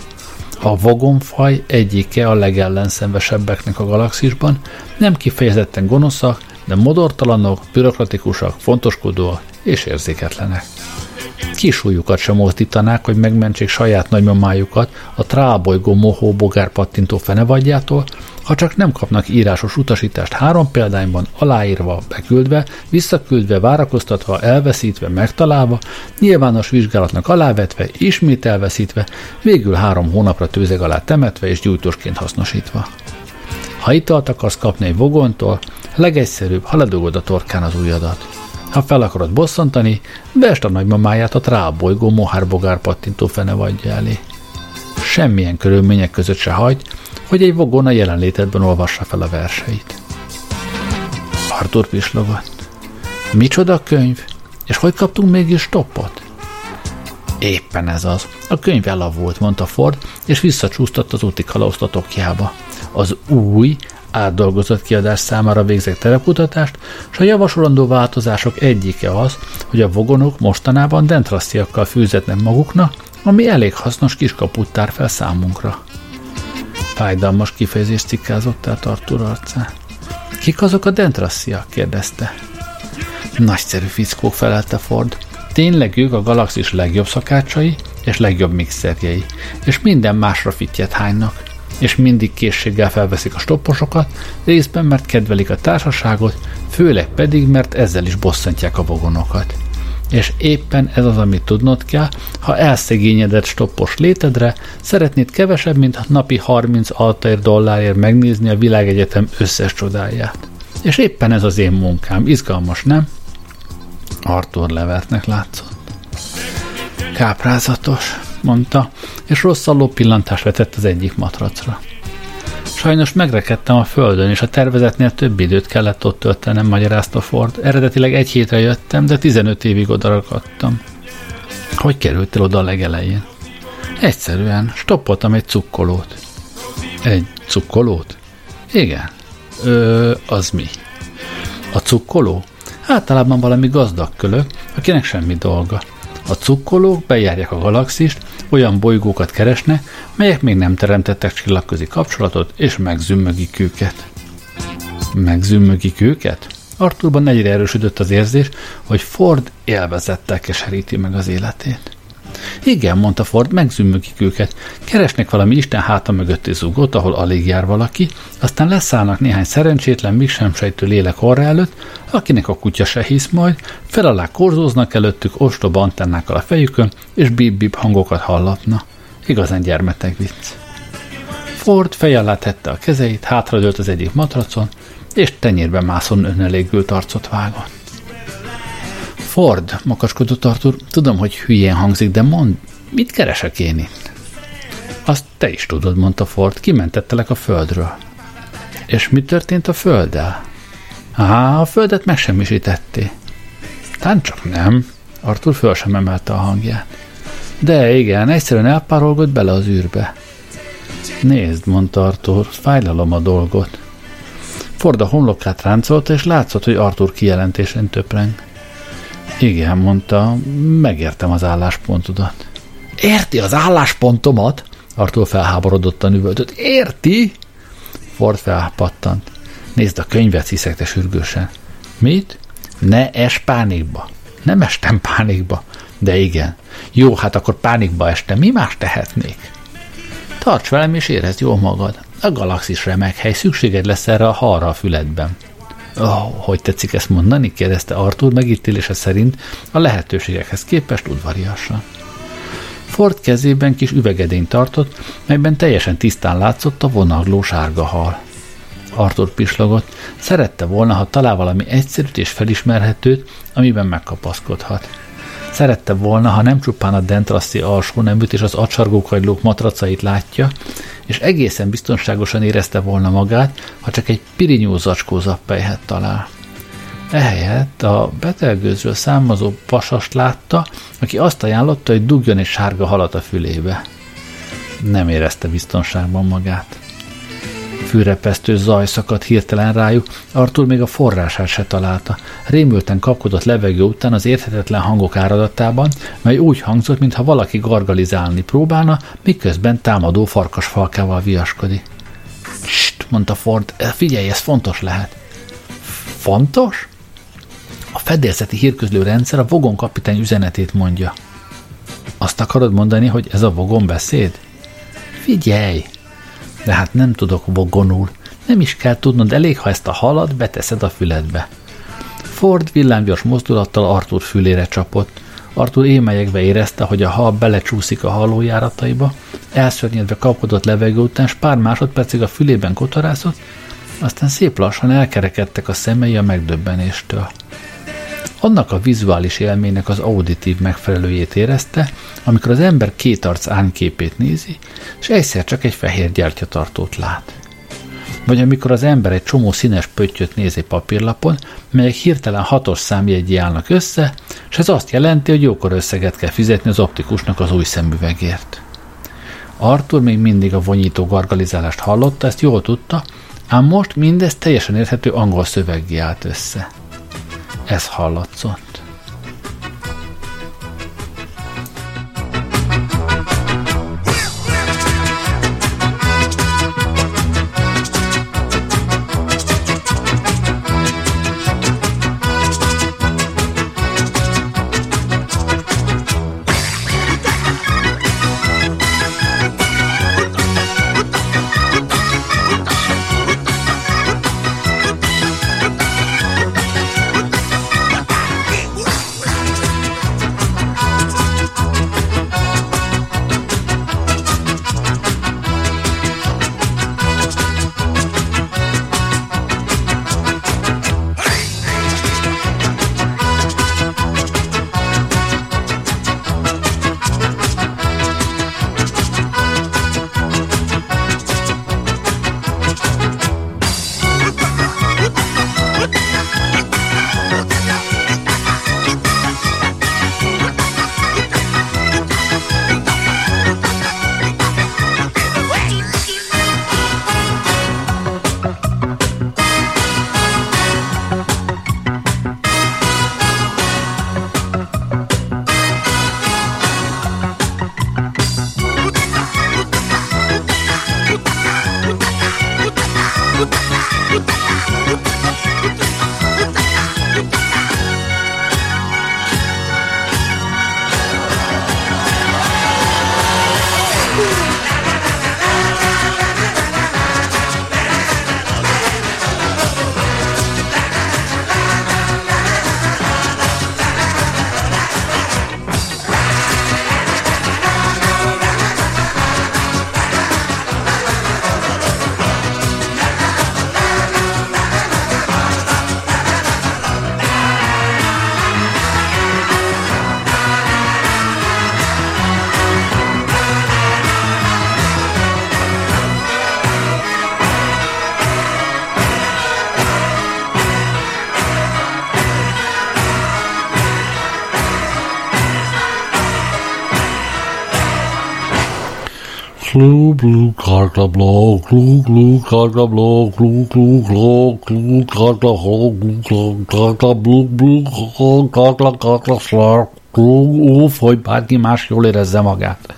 A vogonfaj egyike a legellenszenvesebbeknek a galaxisban, nem kifejezetten gonoszak, de modortalanok, bürokratikusak, fontoskodóak és érzéketlenek. Kisújukat sem mozdítanák, hogy megmentsék saját nagymamájukat a trábolygó mohó bogár pattintó fenevagyjától, ha csak nem kapnak írásos utasítást három példányban, aláírva, beküldve, visszaküldve, várakoztatva, elveszítve, megtalálva, nyilvános vizsgálatnak alávetve, ismét elveszítve, végül három hónapra tőzeg alá temetve és gyújtósként hasznosítva. Ha italt akarsz kapni egy vogontól, legegyszerűbb, ha ledugod a torkán az ujjadat. Ha fel akarod bosszantani, vest a nagymamáját a trábolygó mohárbogár pattintó fenevagyja elé. Semmilyen körülmények között se hagyd, hogy egy vogon a jelenlétedben olvassa fel a verseit. Arthur pislogott. Micsoda könyv? És hogy kaptunk mégis stoppot? Éppen ez az. A könyv elavult, mondta Ford, és visszacsúsztott az úti kalausztatokjába. Az új, átdolgozott kiadás számára végzett terepkutatást, és a javasolandó változások egyike az, hogy a vogonok mostanában dentrasztiakkal fűzetnek maguknak, ami elég hasznos kiskaput tár fel számunkra. Fájdalmas kifejezést cikkázott át Artur arcán. Kik azok a dentrassziak? kérdezte. Nagyszerű fickók felelte Ford. Tényleg ők a galaxis legjobb szakácsai és legjobb mixerjei, és minden másra fittyet hánynak, és mindig készséggel felveszik a stopposokat, részben mert kedvelik a társaságot, főleg pedig mert ezzel is bosszantják a vogonokat. És éppen ez az, amit tudnod kell, ha elszegényedett stoppos létedre, szeretnéd kevesebb, mint napi 30 altair dollárért megnézni a világegyetem összes csodáját. És éppen ez az én munkám. Izgalmas, nem? Arthur Levertnek látszott. Káprázatos, mondta, és rosszalló pillantást vetett az egyik matracra. Sajnos megrekedtem a földön, és a tervezetnél több időt kellett ott töltenem, magyarázta Ford. Eredetileg egy hétre jöttem, de 15 évig oda rakadtam. Hogy kerültél oda a legelején? Egyszerűen, stoppoltam egy cukkolót. Egy cukkolót? Igen. Ö, az mi? A cukkoló? Általában valami gazdag kölök, akinek semmi dolga. A cukkolók bejárják a galaxist, olyan bolygókat keresne, melyek még nem teremtettek csillagközi kapcsolatot, és megzümmögik őket. Megzümmögik őket? Arthurban egyre erősödött az érzés, hogy Ford élvezettel keseríti meg az életét. Igen, mondta Ford, megzümmögik őket. Keresnek valami Isten háta mögötti zugot, ahol alig jár valaki, aztán leszállnak néhány szerencsétlen, még sem sejtő lélek orra előtt, akinek a kutya se hisz majd, fel alá korzóznak előttük ostoba antennákkal a fejükön, és bip-bip hangokat hallatna. Igazán gyermeteg vicc. Ford fej alá tette a kezeit, hátradőlt az egyik matracon, és tenyérbe mászon önelégült arcot vágott. Ford, makaskodott Artur, tudom, hogy hülyén hangzik, de mond, mit keresek én itt? Azt te is tudod, mondta Ford, kimentettelek a földről. És mi történt a földdel? Á, a földet megsemmisítetté. Tán csak nem. Artur föl sem emelte a hangját. De igen, egyszerűen elpárolgott bele az űrbe. Nézd, mondta Artur, fájlalom a dolgot. Ford a homlokát ráncolta, és látszott, hogy Artur kijelentésen töpreng. Igen, mondta, megértem az álláspontodat. Érti az álláspontomat? Artur felháborodottan üvöltött. Érti? Ford felpattant. Nézd a könyvet, hiszekte sürgősen. Mit? Ne es pánikba. Nem estem pánikba. De igen. Jó, hát akkor pánikba estem. Mi más tehetnék? Tarts velem és érezd jól magad. A galaxis remek hely, szükséged lesz erre a halra a füledben. Oh, hogy tetszik ezt mondani? kérdezte Arthur megítélése szerint a lehetőségekhez képest udvariasan. Ford kezében kis üvegedényt tartott, melyben teljesen tisztán látszott a vonagló sárga hal. Arthur pislogott, szerette volna, ha talál valami egyszerűt és felismerhetőt, amiben megkapaszkodhat. Szerette volna, ha nem csupán a dentraszi alsó neműt és az acsargókagylók matracait látja, és egészen biztonságosan érezte volna magát, ha csak egy pirinyó zacskó zappelyhet talál. Ehelyett a betelgőzről származó pasast látta, aki azt ajánlotta, hogy dugjon egy sárga halat a fülébe. Nem érezte biztonságban magát fűrepesztő zaj szakadt hirtelen rájuk, Artur még a forrását se találta. Rémülten kapkodott levegő után az érthetetlen hangok áradatában, mely úgy hangzott, mintha valaki gargalizálni próbálna, miközben támadó farkas falkával viaskodik. St, mondta Ford, figyelj, ez fontos lehet. Fontos? A fedélzeti hírközlő rendszer a Vogon kapitány üzenetét mondja. Azt akarod mondani, hogy ez a Vogon beszéd? Figyelj! De hát nem tudok vogonul. Nem is kell tudnod, elég, ha ezt a halat beteszed a füledbe. Ford villámgyors mozdulattal Arthur fülére csapott. Arthur émelyekbe érezte, hogy a hal belecsúszik a halójárataiba, elszörnyedve kapkodott levegő után, s pár másodpercig a fülében kotorázott, aztán szép lassan elkerekedtek a szemei a megdöbbenéstől. Annak a vizuális élménynek az auditív megfelelőjét érezte, amikor az ember két arc árnképét nézi, és egyszer csak egy fehér gyertyatartót lát. Vagy amikor az ember egy csomó színes pöttyöt néz egy papírlapon, melyek hirtelen hatos számjegyé állnak össze, és ez azt jelenti, hogy jókor összeget kell fizetni az optikusnak az új szemüvegért. Arthur még mindig a vonyító gargalizálást hallotta, ezt jól tudta, ám most mindez teljesen érthető angol szöveggé állt össze. Ez hallatszott. Glue, glue, glå, glue, karta, hå, glue, glue, karta, blue, blue, hó, karta, karta, szlár, glue, uff, hogy bárki más jól érezze magát.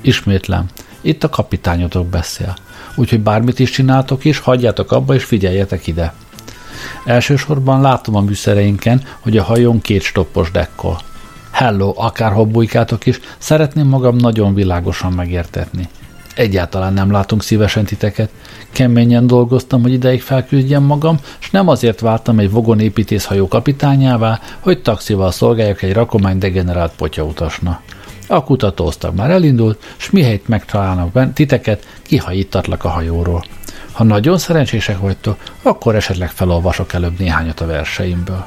Ismétlem, itt a kapitányotok beszél. Úgyhogy bármit is csináltok is, hagyjátok abba és figyeljetek ide. Elsősorban látom a műszereinken, hogy a hajón két stoppos dekkol. Hello, akárhol bujkátok is, szeretném magam nagyon világosan megértetni. Egyáltalán nem látunk szívesen titeket. Keményen dolgoztam, hogy ideig felküldjem magam, és nem azért váltam egy vogon építészhajó kapitányává, hogy taxival szolgáljak egy rakomány degenerált potyautasna. A kutatóztak már elindult, s mihelyt megtalálnak bent titeket, kihajítatlak a hajóról. Ha nagyon szerencsések vagytok, akkor esetleg felolvasok előbb néhányat a verseimből.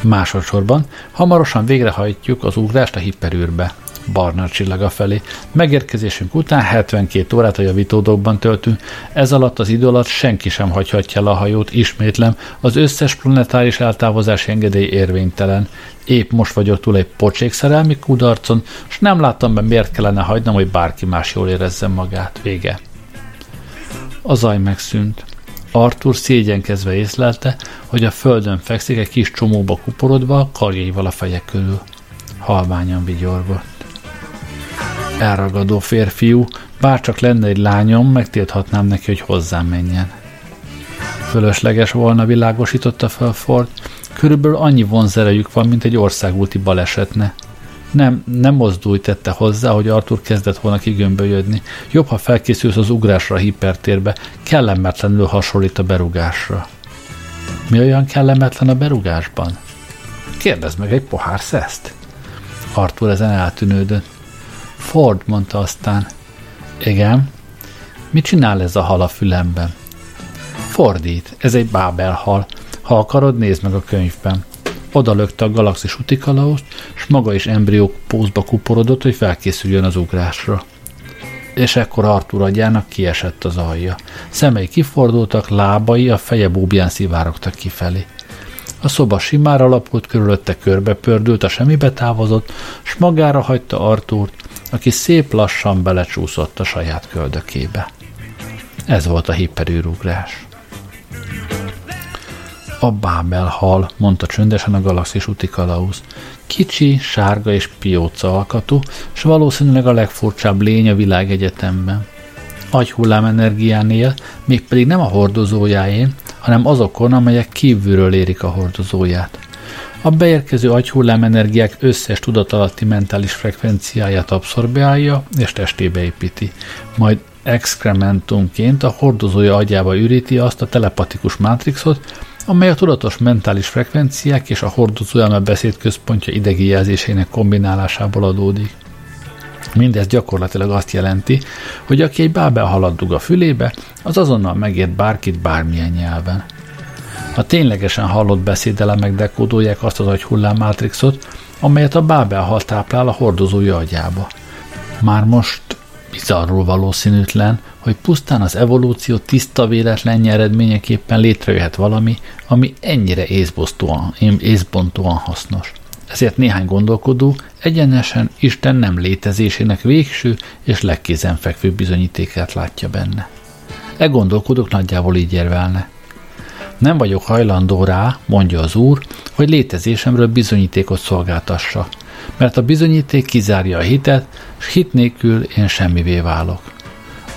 Másodszorban hamarosan végrehajtjuk az ugrást a hiperűrbe barna csillaga felé. Megérkezésünk után 72 órát a javítódokban töltünk, ez alatt az idő alatt senki sem hagyhatja el a hajót, ismétlem, az összes planetáris eltávozási engedély érvénytelen. Épp most vagyok túl egy pocsék szerelmi kudarcon, és nem láttam be, miért kellene hagynom, hogy bárki más jól érezze magát. Vége. A zaj megszűnt. Arthur szégyenkezve észlelte, hogy a földön fekszik egy kis csomóba kuporodva, karjaival a feje körül. Halványan vigyorgott elragadó férfiú, bárcsak lenne egy lányom, megtilthatnám neki, hogy hozzám menjen. Fölösleges volna, világosította fel Ford, körülbelül annyi vonzerejük van, mint egy országúti balesetne. Nem, nem mozdulj tette hozzá, hogy Arthur kezdett volna kigömbölyödni. Jobb, ha felkészülsz az ugrásra a hipertérbe, kellemetlenül hasonlít a berugásra. Mi olyan kellemetlen a berugásban? Kérdezd meg egy pohár szeszt. Arthur ezen eltűnődött. Ford, mondta aztán. Igen. Mit csinál ez a hal a fülemben? Fordít, ez egy bábel hal. Ha akarod, nézd meg a könyvben. Oda lökte a galaxis utikalauszt, s maga is embriók pózba kuporodott, hogy felkészüljön az ugrásra. és ekkor Artur agyának kiesett az alja. Szemei kifordultak, lábai a feje búbján szivárogtak kifelé. A szoba simára alapult, körülötte körbe pördült, a semmibe távozott, s magára hagyta Artúrt, aki szép lassan belecsúszott a saját köldökébe. Ez volt a hiperűrugrás. A Bábel hal, mondta csöndesen a galaxis úti kalauz. Kicsi, sárga és pióca alkatú, és valószínűleg a legfurcsább lény a világegyetemben. Agyhullám energián él, mégpedig nem a hordozójáén, hanem azokon, amelyek kívülről érik a hordozóját. A beérkező agyhullám energiák összes tudatalatti mentális frekvenciáját abszorbálja és testébe építi, majd excrementumként a hordozója agyába üríti azt a telepatikus mátrixot, amely a tudatos mentális frekvenciák és a hordozóelme beszédközpontja idegi jelzésének kombinálásából adódik. Mindez gyakorlatilag azt jelenti, hogy aki egy bábel halad dug a fülébe, az azonnal megért bárkit bármilyen nyelven. A ténylegesen hallott beszédelemek dekódolják azt az agyhullám mátrixot, amelyet a bábel hal táplál a hordozója agyába. Már most bizarról valószínűtlen, hogy pusztán az evolúció tiszta véletlen eredményeképpen létrejöhet valami, ami ennyire észbontóan hasznos. Ezért néhány gondolkodó egyenesen Isten nem létezésének végső és legkézenfekvőbb bizonyítékát látja benne. E gondolkodók nagyjából így érvelne. Nem vagyok hajlandó rá, mondja az úr, hogy létezésemről bizonyítékot szolgáltassa, mert a bizonyíték kizárja a hitet, s hit nélkül én semmivé válok.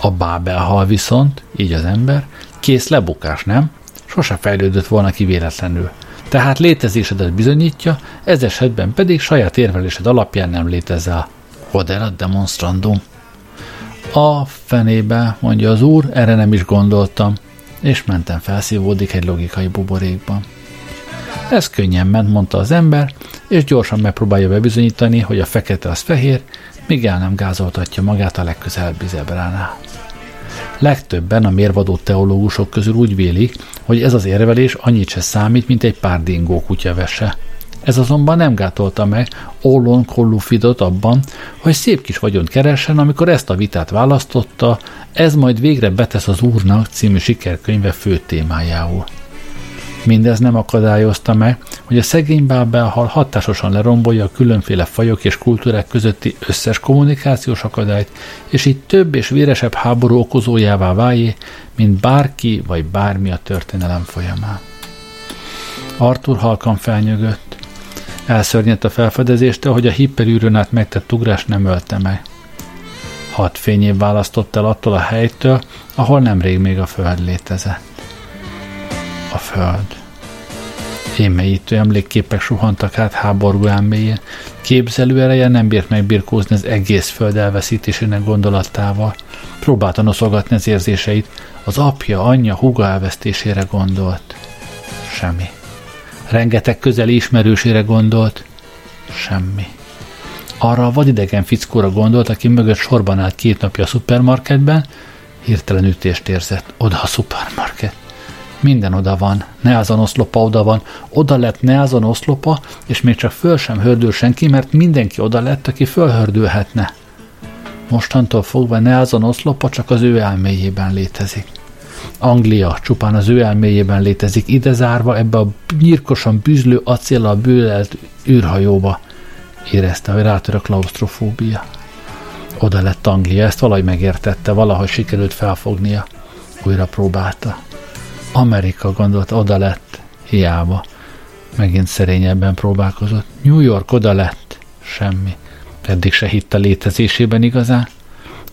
A Bábel hal viszont, így az ember, kész lebukás, nem? Sose fejlődött volna ki véletlenül. Tehát létezésedet bizonyítja, ez esetben pedig saját érvelésed alapján nem létezel. Hodel a demonstrandum. A fenébe, mondja az úr, erre nem is gondoltam, és mentem felszívódik egy logikai buborékban. Ez könnyen ment, mondta az ember, és gyorsan megpróbálja bebizonyítani, hogy a fekete az fehér, míg el nem gázoltatja magát a legközelebbi zebránál. Legtöbben a mérvadó teológusok közül úgy vélik, hogy ez az érvelés annyit se számít, mint egy pár dingó kutyavese. Ez azonban nem gátolta meg Ollon Kollufidot abban, hogy szép kis vagyont keressen, amikor ezt a vitát választotta, ez majd végre betesz az Úrnak című sikerkönyve fő témájául. Mindez nem akadályozta meg, hogy a szegény bábelhal hatásosan lerombolja a különféle fajok és kultúrák közötti összes kommunikációs akadályt, és így több és véresebb háború okozójává váljé, mint bárki vagy bármi a történelem folyamán. Arthur halkan felnyögött. Elszörnyedt a felfedezéstől, hogy a hiperűrön át megtett ugrás nem ölte meg. Hat fényév választott el attól a helytől, ahol nemrég még a föld létezett a föld. Émeítő emlékképek suhantak át háború elméjén. Képzelő ereje nem bírt megbirkózni az egész föld elveszítésének gondolatával. Próbálta noszogatni az érzéseit. Az apja, anyja, huga elvesztésére gondolt. Semmi. Rengeteg közeli ismerősére gondolt. Semmi. Arra a vadidegen fickóra gondolt, aki mögött sorban állt két napja a szupermarketben, hirtelen ütést érzett. Oda a szupermarket. Minden oda van, ne azon oszlopa oda van, oda lett ne azon oszlopa, és még csak föl sem hördül senki, mert mindenki oda lett, aki fölhördülhetne. Mostantól fogva ne azon oszlopa csak az ő elméjében létezik. Anglia csupán az ő elméjében létezik, ide zárva ebbe a nyírkosan bűzlő acéllal bőlelt űrhajóba, érezte, hogy rátör a klaustrofóbia. Oda lett Anglia, ezt valahogy megértette, valahogy sikerült felfognia. Újra próbálta. Amerika gondolt, oda lett, hiába. Megint szerényebben próbálkozott. New York oda lett, semmi. Eddig se hitte létezésében igazán.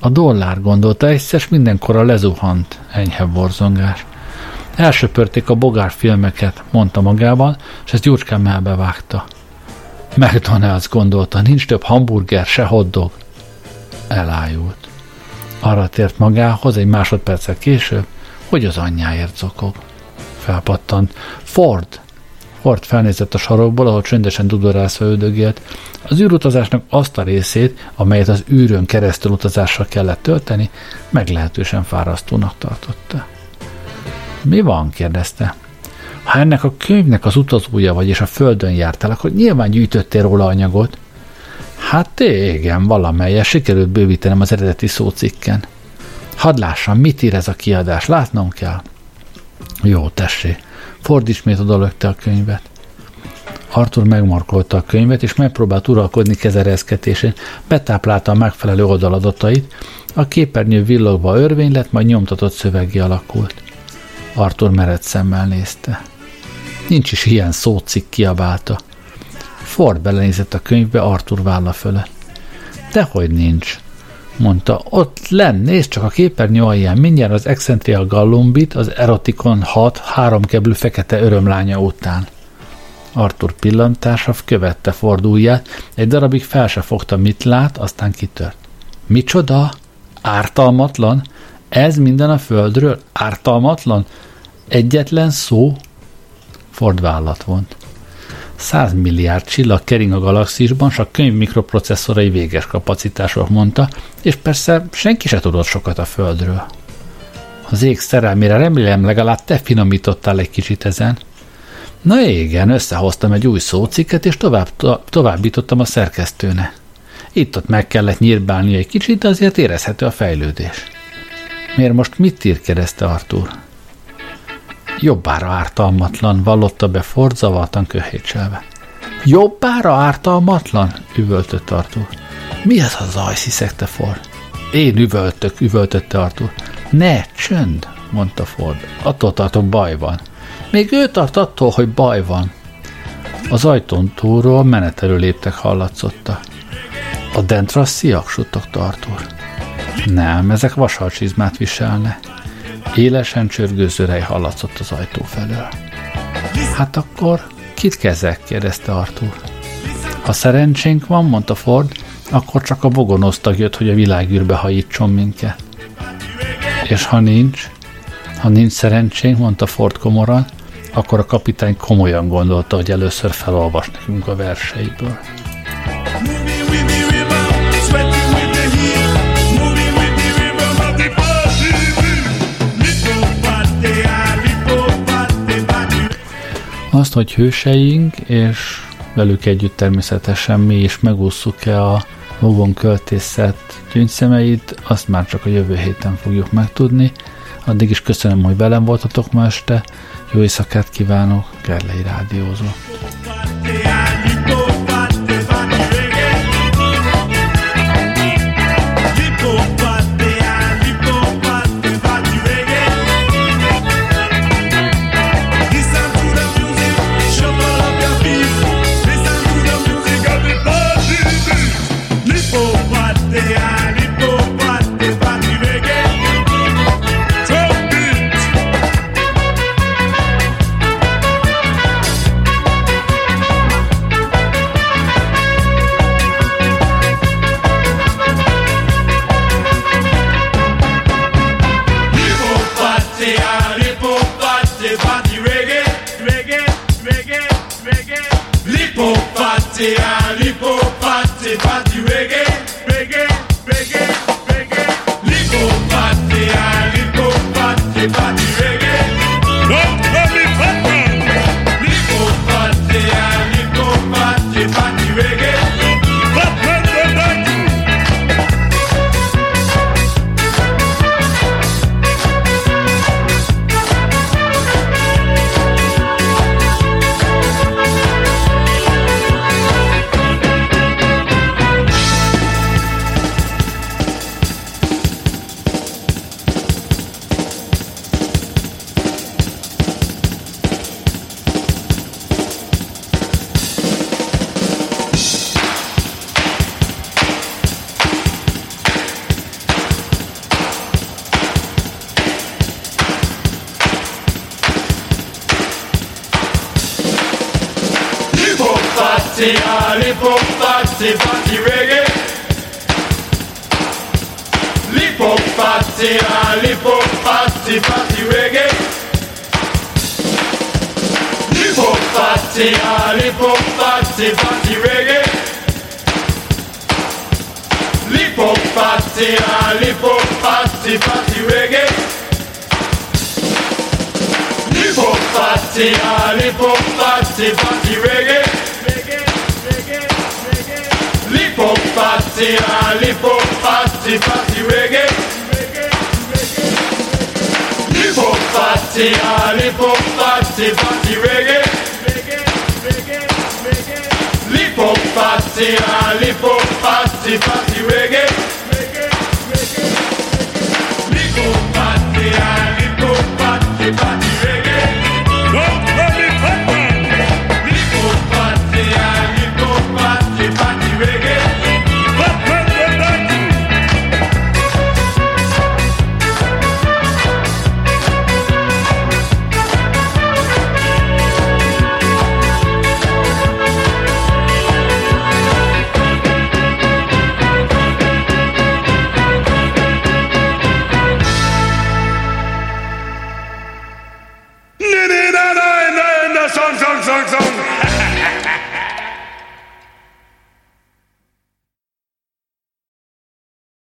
A dollár gondolta, egyszer mindenkora lezuhant, enyhe borzongás. Elsöpörték a bogár filmeket, mondta magában, és ezt jócskán elbevágta. McDonald's gondolta, nincs több hamburger, se hotdog. Elájult. Arra tért magához egy másodperccel később, hogy az anyjáért zokog. Felpattant. Ford! Ford felnézett a sarokból, ahol csöndesen dudorászva üldögélt. Az űrutazásnak azt a részét, amelyet az űrön keresztül utazással kellett tölteni, meglehetősen fárasztónak tartotta. Mi van? kérdezte. Ha ennek a könyvnek az utazója vagy és a földön jártál, akkor nyilván gyűjtöttél róla anyagot. Hát igen, valamelyes sikerült bővítenem az eredeti szócikken. Hadd lássam, mit ír ez a kiadás, látnom kell. Jó, tessé. Ford ismét odalökte a könyvet. Arthur megmarkolta a könyvet, és megpróbált uralkodni kezerezketésén, betáplálta a megfelelő oldaladatait, a képernyő villogva örvény lett, majd nyomtatott szövegi alakult. Arthur mered szemmel nézte. Nincs is ilyen szócikk, kiabálta. Ford belenézett a könyvbe Arthur válla fölött. Dehogy nincs, mondta. Ott lenn, nézd csak a képernyő alján, mindjárt az Excentrial Gallumbit, az Erotikon 6 háromkeblű fekete örömlánya után. Arthur pillantása követte Ford ujját, egy darabig fel se fogta, mit lát, aztán kitört. Micsoda? Ártalmatlan? Ez minden a földről? Ártalmatlan? Egyetlen szó? Ford vállat vont. 100 milliárd csillag kering a galaxisban, s a könyv mikroprocesszorai véges kapacitások mondta, és persze senki se tudott sokat a Földről. Az ég szerelmére remélem legalább te finomítottál egy kicsit ezen. Na igen, összehoztam egy új szócikket, és tovább, to- továbbítottam a szerkesztőne. Itt-ott meg kellett nyírbálni egy kicsit, de azért érezhető a fejlődés. Miért most mit ír, kérdezte Artur. Jobbára ártalmatlan, vallotta be Ford zavartan köhétselve. Jobbára ártalmatlan? üvöltött Artur. Mi ez a zaj, sziszegte Ford. Én üvöltök, üvöltötte Artur. Ne, csönd, mondta Ford. Attól tartok, baj van. Még ő tart attól, hogy baj van. Az ajtón túlról menetelő léptek hallatszotta. A dentrassziak, suttogta Artur. Nem, ezek vasalcsizmát viselne. Élesen csörgő zörej hallatszott az ajtó felől. Hát akkor kit kezek? kérdezte Artur. Ha szerencsénk van, mondta Ford, akkor csak a bogonosztag jött, hogy a világűrbe hajítson minket. És ha nincs, ha nincs szerencsénk, mondta Ford komoran, akkor a kapitány komolyan gondolta, hogy először felolvas nekünk a verseiből. Azt, hogy hőseink, és velük együtt természetesen mi is megússzuk-e a Vogon költészet gyöngyszemeit, azt már csak a jövő héten fogjuk megtudni. Addig is köszönöm, hogy velem voltatok ma este. Jó éjszakát kívánok, Gerlei Rádiózó. party, allez party, party reggae. Party, party, party reggae. Lip up, party, allez pop party, party reggae. Lip up, party, allez pop party, party reggae. Lip up, party, allez pop party, party reggae hop party, all hip party, party reggae. Hip hop party, all hip party, party reggae. Hip hop party, all hip party, party reggae. Hip hop party, all hip party, party.